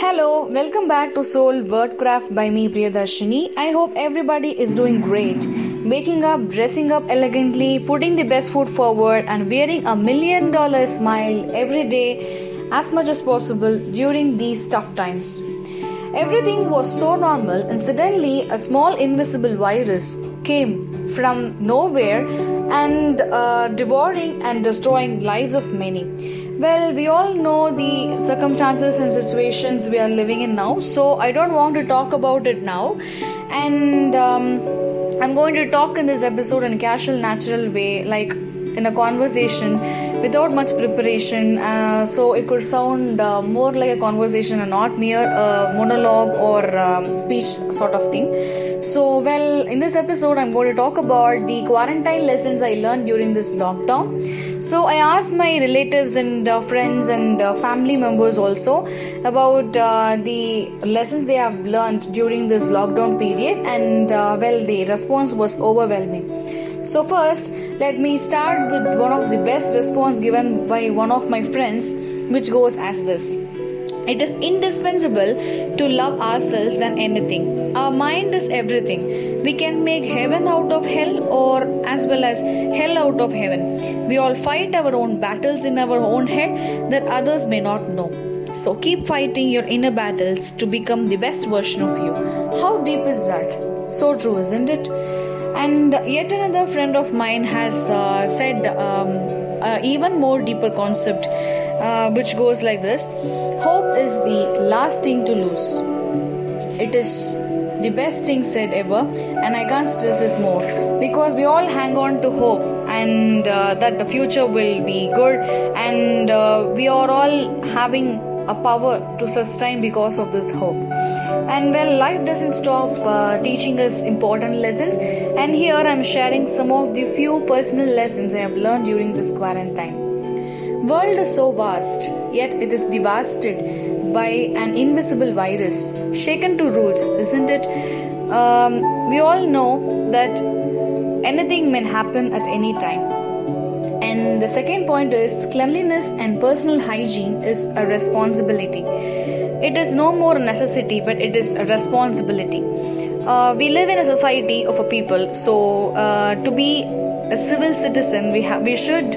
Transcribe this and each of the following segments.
Hello, welcome back to Soul Wordcraft by me, Priyadarshini. I hope everybody is doing great. Waking up, dressing up elegantly, putting the best foot forward, and wearing a million dollar smile every day as much as possible during these tough times. Everything was so normal, and suddenly a small invisible virus came from nowhere and uh, devouring and destroying lives of many. Well, we all know the circumstances and situations we are living in now, so I don't want to talk about it now. And um, I'm going to talk in this episode in a casual, natural way, like in a conversation without much preparation. Uh, so it could sound uh, more like a conversation and not mere uh, monologue or um, speech sort of thing. So, well, in this episode, I'm going to talk about the quarantine lessons I learned during this lockdown. So, I asked my relatives and uh, friends and uh, family members also about uh, the lessons they have learned during this lockdown period, and well, the response was overwhelming. So, first, let me start with one of the best response given by one of my friends, which goes as this. It is indispensable to love ourselves than anything. Our mind is everything. We can make heaven out of hell or as well as hell out of heaven. We all fight our own battles in our own head that others may not know. So keep fighting your inner battles to become the best version of you. How deep is that? So true, isn't it? And yet another friend of mine has uh, said um, uh, even more deeper concept uh, which goes like this Hope is the last thing to lose. It is the best thing said ever, and I can't stress it more because we all hang on to hope and uh, that the future will be good, and uh, we are all having a power to sustain because of this hope. And well, life doesn't stop uh, teaching us important lessons, and here I'm sharing some of the few personal lessons I have learned during this quarantine. World is so vast, yet it is devastated by an invisible virus, shaken to roots, isn't it? Um, we all know that anything may happen at any time. And the second point is cleanliness and personal hygiene is a responsibility. It is no more a necessity, but it is a responsibility. Uh, we live in a society of a people, so uh, to be a civil citizen, we have we should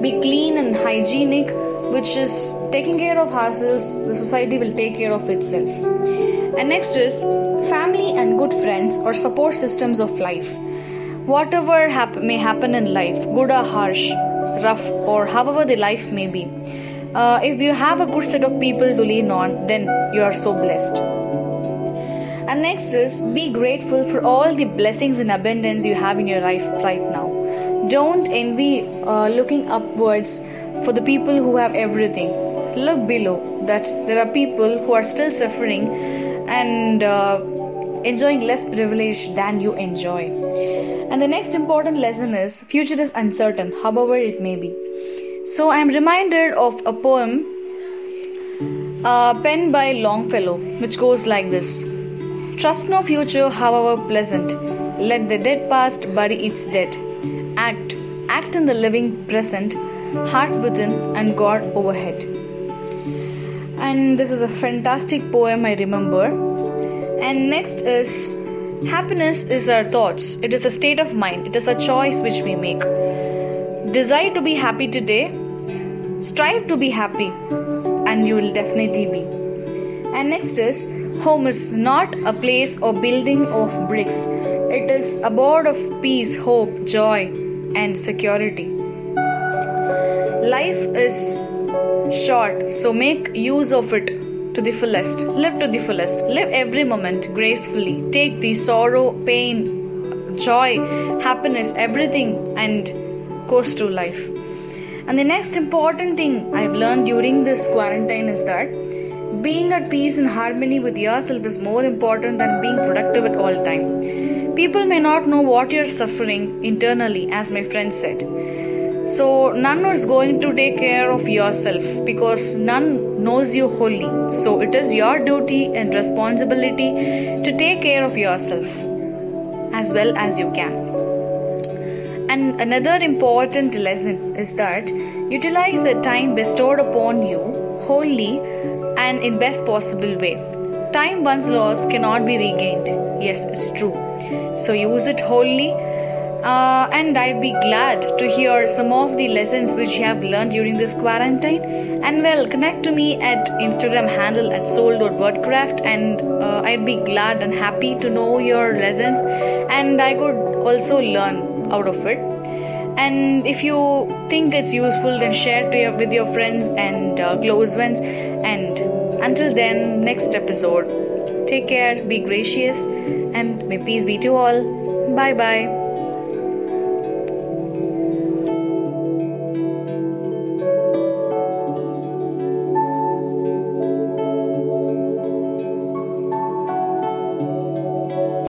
be clean and hygienic, which is taking care of ourselves. The society will take care of itself. And next is family and good friends or support systems of life. Whatever hap- may happen in life, good or harsh, rough or however the life may be. Uh, if you have a good set of people to lean on, then you are so blessed. And next is be grateful for all the blessings and abundance you have in your life right now. Don't envy uh, looking upwards for the people who have everything. Look below that there are people who are still suffering and uh, enjoying less privilege than you enjoy. And the next important lesson is future is uncertain, however it may be. So I am reminded of a poem uh, penned by Longfellow, which goes like this Trust no future, however pleasant. Let the dead past bury its dead. Act, act in the living present, heart within and God overhead. And this is a fantastic poem, I remember. And next is happiness is our thoughts, it is a state of mind, it is a choice which we make. Desire to be happy today, strive to be happy, and you will definitely be. And next is home is not a place or building of bricks, it is a board of peace, hope, joy, and security. Life is short, so make use of it to the fullest. Live to the fullest. Live every moment gracefully. Take the sorrow, pain, joy, happiness, everything, and course through life. And the next important thing I've learned during this quarantine is that being at peace and harmony with yourself is more important than being productive at all time. People may not know what you're suffering internally, as my friend said. So, none is going to take care of yourself because none knows you wholly. So, it is your duty and responsibility to take care of yourself as well as you can. And another important lesson is that utilize the time bestowed upon you wholly and in best possible way. Time once lost cannot be regained. Yes, it's true. So use it wholly. Uh, and I'd be glad to hear some of the lessons which you have learned during this quarantine. And well, connect to me at Instagram handle at soul.wordcraft, and uh, I'd be glad and happy to know your lessons, and I could also learn out of it. And if you think it's useful, then share it your, with your friends and uh, close ones. And until then, next episode. Take care, be gracious, and may peace be to all. Bye bye.